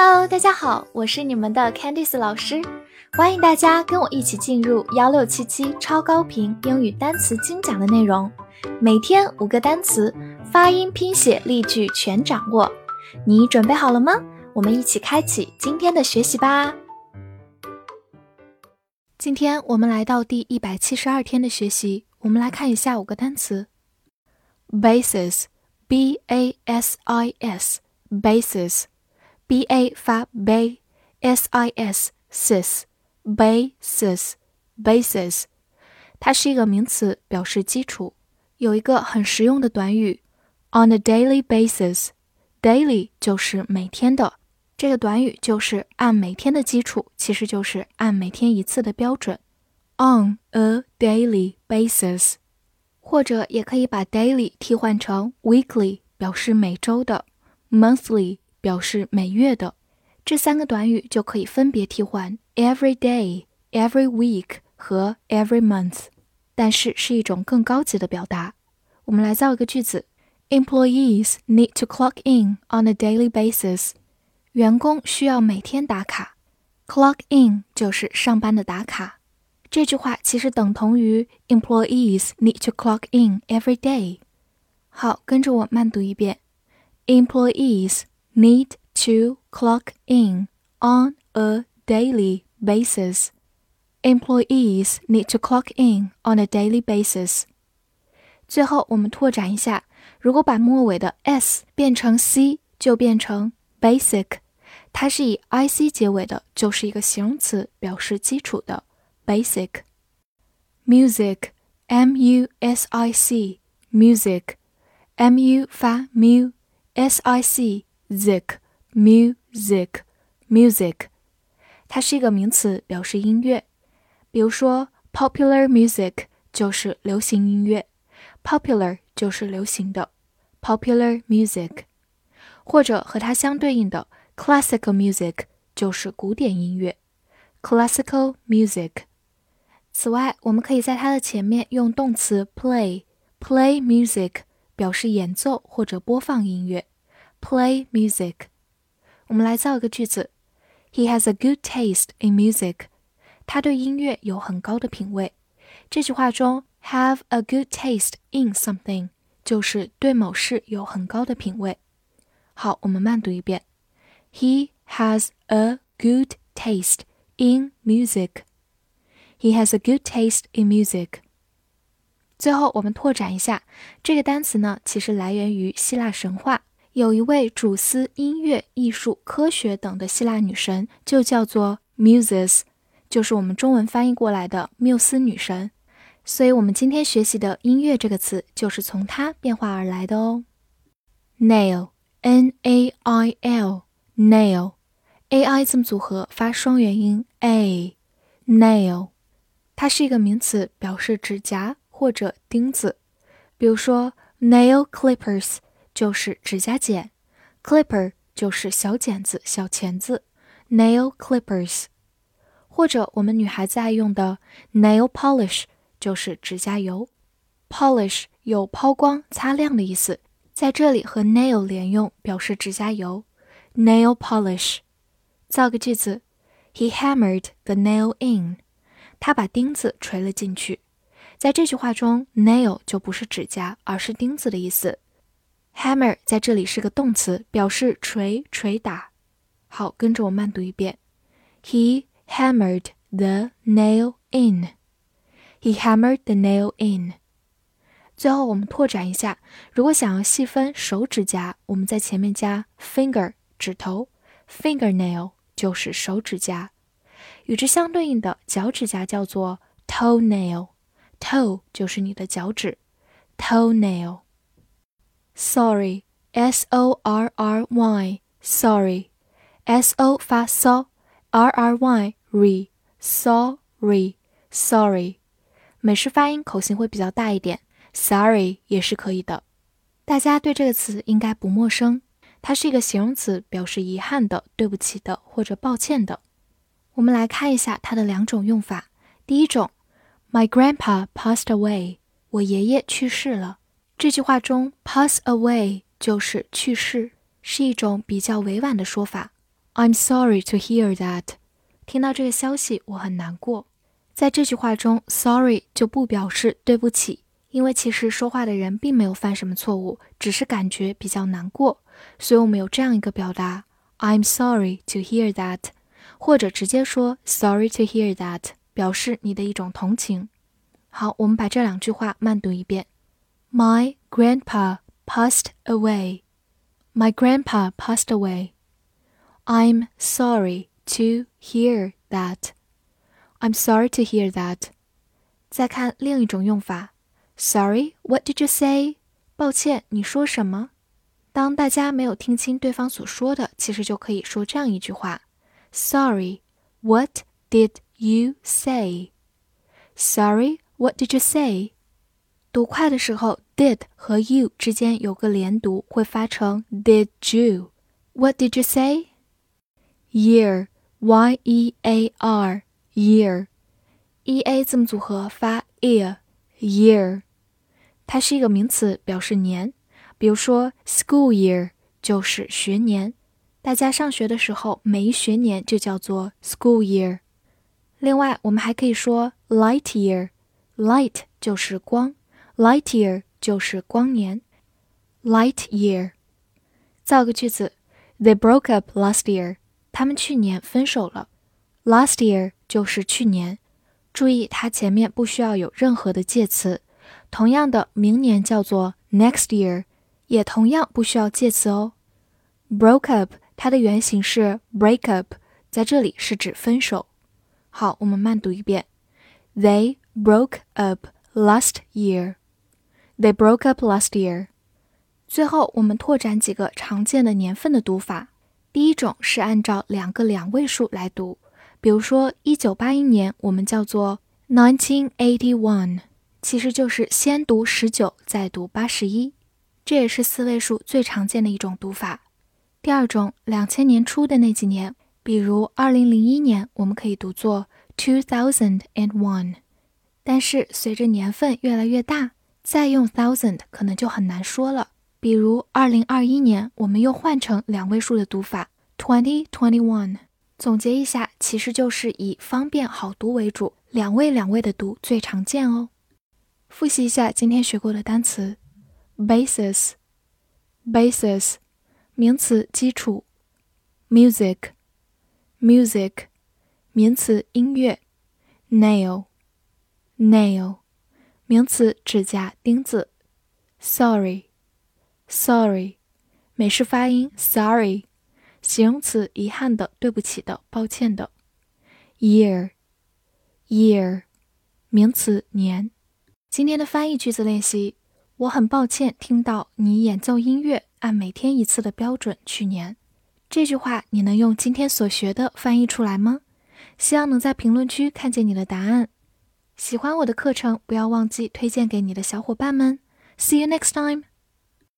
Hello，大家好，我是你们的 Candice 老师，欢迎大家跟我一起进入幺六七七超高频英语单词精讲的内容，每天五个单词，发音、拼写、例句全掌握。你准备好了吗？我们一起开启今天的学习吧。今天我们来到第一百七十二天的学习，我们来看一下五个单词：basis，b a s i s，basis。B a 发 bay，s i s sis basis basis，它是一个名词，表示基础。有一个很实用的短语，on a daily basis，daily 就是每天的，这个短语就是按每天的基础，其实就是按每天一次的标准。on a daily basis，或者也可以把 daily 替换成 weekly，表示每周的，monthly。表示每月的这三个短语就可以分别替换 every day、every week 和 every month，但是是一种更高级的表达。我们来造一个句子：Employees need to clock in on a daily basis。员工需要每天打卡。Clock in 就是上班的打卡。这句话其实等同于 Employees need to clock in every day。好，跟着我慢读一遍：Employees。need to clock in on a daily basis. Employees need to clock in on a daily basis. 最后，我们拓展一下，如果把末尾的 s 变成 c，就变成 basic。它是以 ic 结尾的，就是一个形容词，表示基础的 basic。music，m u s i c，music，m u 发 mu，s i c。 zik music music，它是一个名词，表示音乐。比如说，popular music 就是流行音乐，popular 就是流行的，popular music，或者和它相对应的 classical music 就是古典音乐，classical music。此外，我们可以在它的前面用动词 play play music 表示演奏或者播放音乐。play music。我们来造一个句子：He has a good taste in music。他对音乐有很高的品味。这句话中，have a good taste in something 就是对某事有很高的品味。好，我们慢读一遍：He has a good taste in music. He has a good taste in music. 最后，我们拓展一下这个单词呢，其实来源于希腊神话。 有一位主司音乐、艺术、科学等的希腊女神，就叫做 Muses，就是我们中文翻译过来的缪斯女神。所以，我们今天学习的音乐这个词就是从它变化而来的哦。Nail，N-A-I-L，Nail，A I 字母组合发双元音 a，Nail，它是一个名词，表示指甲或者钉子。比如说 Nail clippers。就是指甲剪，clipper 就是小剪子、小钳子，nail clippers，或者我们女孩子爱用的 nail polish 就是指甲油，polish 有抛光、擦亮的意思，在这里和 nail 连用，表示指甲油，nail polish。造个句子，He hammered the nail in，他把钉子锤了进去。在这句话中，nail 就不是指甲，而是钉子的意思。Hammer 在这里是个动词，表示锤、捶打。好，跟着我慢读一遍。He hammered the nail in. He hammered the nail in. 最后，我们拓展一下，如果想要细分手指甲，我们在前面加 finger 指头，fingernail 就是手指甲。与之相对应的脚趾甲叫做 toenail，toe 就是你的脚趾，toenail。Sorry, S O R R Y, sorry, S O 发 so，R R Y re, sorry, sorry。美式发音口型会比较大一点，sorry 也是可以的。大家对这个词应该不陌生，它是一个形容词，表示遗憾的、对不起的或者抱歉的。我们来看一下它的两种用法。第一种，My grandpa passed away，我爷爷去世了。这句话中，pass away 就是去世，是一种比较委婉的说法。I'm sorry to hear that。听到这个消息，我很难过。在这句话中，sorry 就不表示对不起，因为其实说话的人并没有犯什么错误，只是感觉比较难过。所以我们有这样一个表达：I'm sorry to hear that，或者直接说 sorry to hear that，表示你的一种同情。好，我们把这两句话慢读一遍 ：My grandpa passed away. My grandpa passed away. I'm sorry to hear that. I'm sorry to hear that. 再看另一种用法，Sorry, what did you say？抱歉，你说什么？当大家没有听清对方所说的，其实就可以说这样一句话：Sorry, what did you say? Sorry, what did you say? 读快的时候，did 和 you 之间有个连读，会发成 did you。What did you say? Year, y e a r, year, e a 字母组合发 ear, year。它是一个名词，表示年。比如说，school year 就是学年，大家上学的时候，每一学年就叫做 school year。另外，我们还可以说 light year，light 就是光。Light year 就是光年，light year。造个句子：They broke up last year。他们去年分手了。Last year 就是去年。注意，它前面不需要有任何的介词。同样的，明年叫做 next year，也同样不需要介词哦。Broke up 它的原型是 break up，在这里是指分手。好，我们慢读一遍：They broke up last year。They broke up last year。最后，我们拓展几个常见的年份的读法。第一种是按照两个两位数来读，比如说一九八一年，我们叫做 nineteen eighty one，其实就是先读十九，再读八十一，这也是四位数最常见的一种读法。第二种，两千年初的那几年，比如二零零一年，我们可以读作 two thousand and one，但是随着年份越来越大。再用 thousand 可能就很难说了。比如二零二一年，我们又换成两位数的读法 twenty twenty one。总结一下，其实就是以方便好读为主，两位两位的读最常见哦。复习一下今天学过的单词：basis，basis，名词基础；music，music，名词音乐；nail，nail。名词指甲钉子，sorry，sorry，美式发音。Sorry，形容词遗憾的、对不起的、抱歉的，year，year，名词年。今天的翻译句子练习，我很抱歉听到你演奏音乐按每天一次的标准去年。这句话你能用今天所学的翻译出来吗？希望能在评论区看见你的答案。喜欢我的课程，不要忘记推荐给你的小伙伴们。See you next time.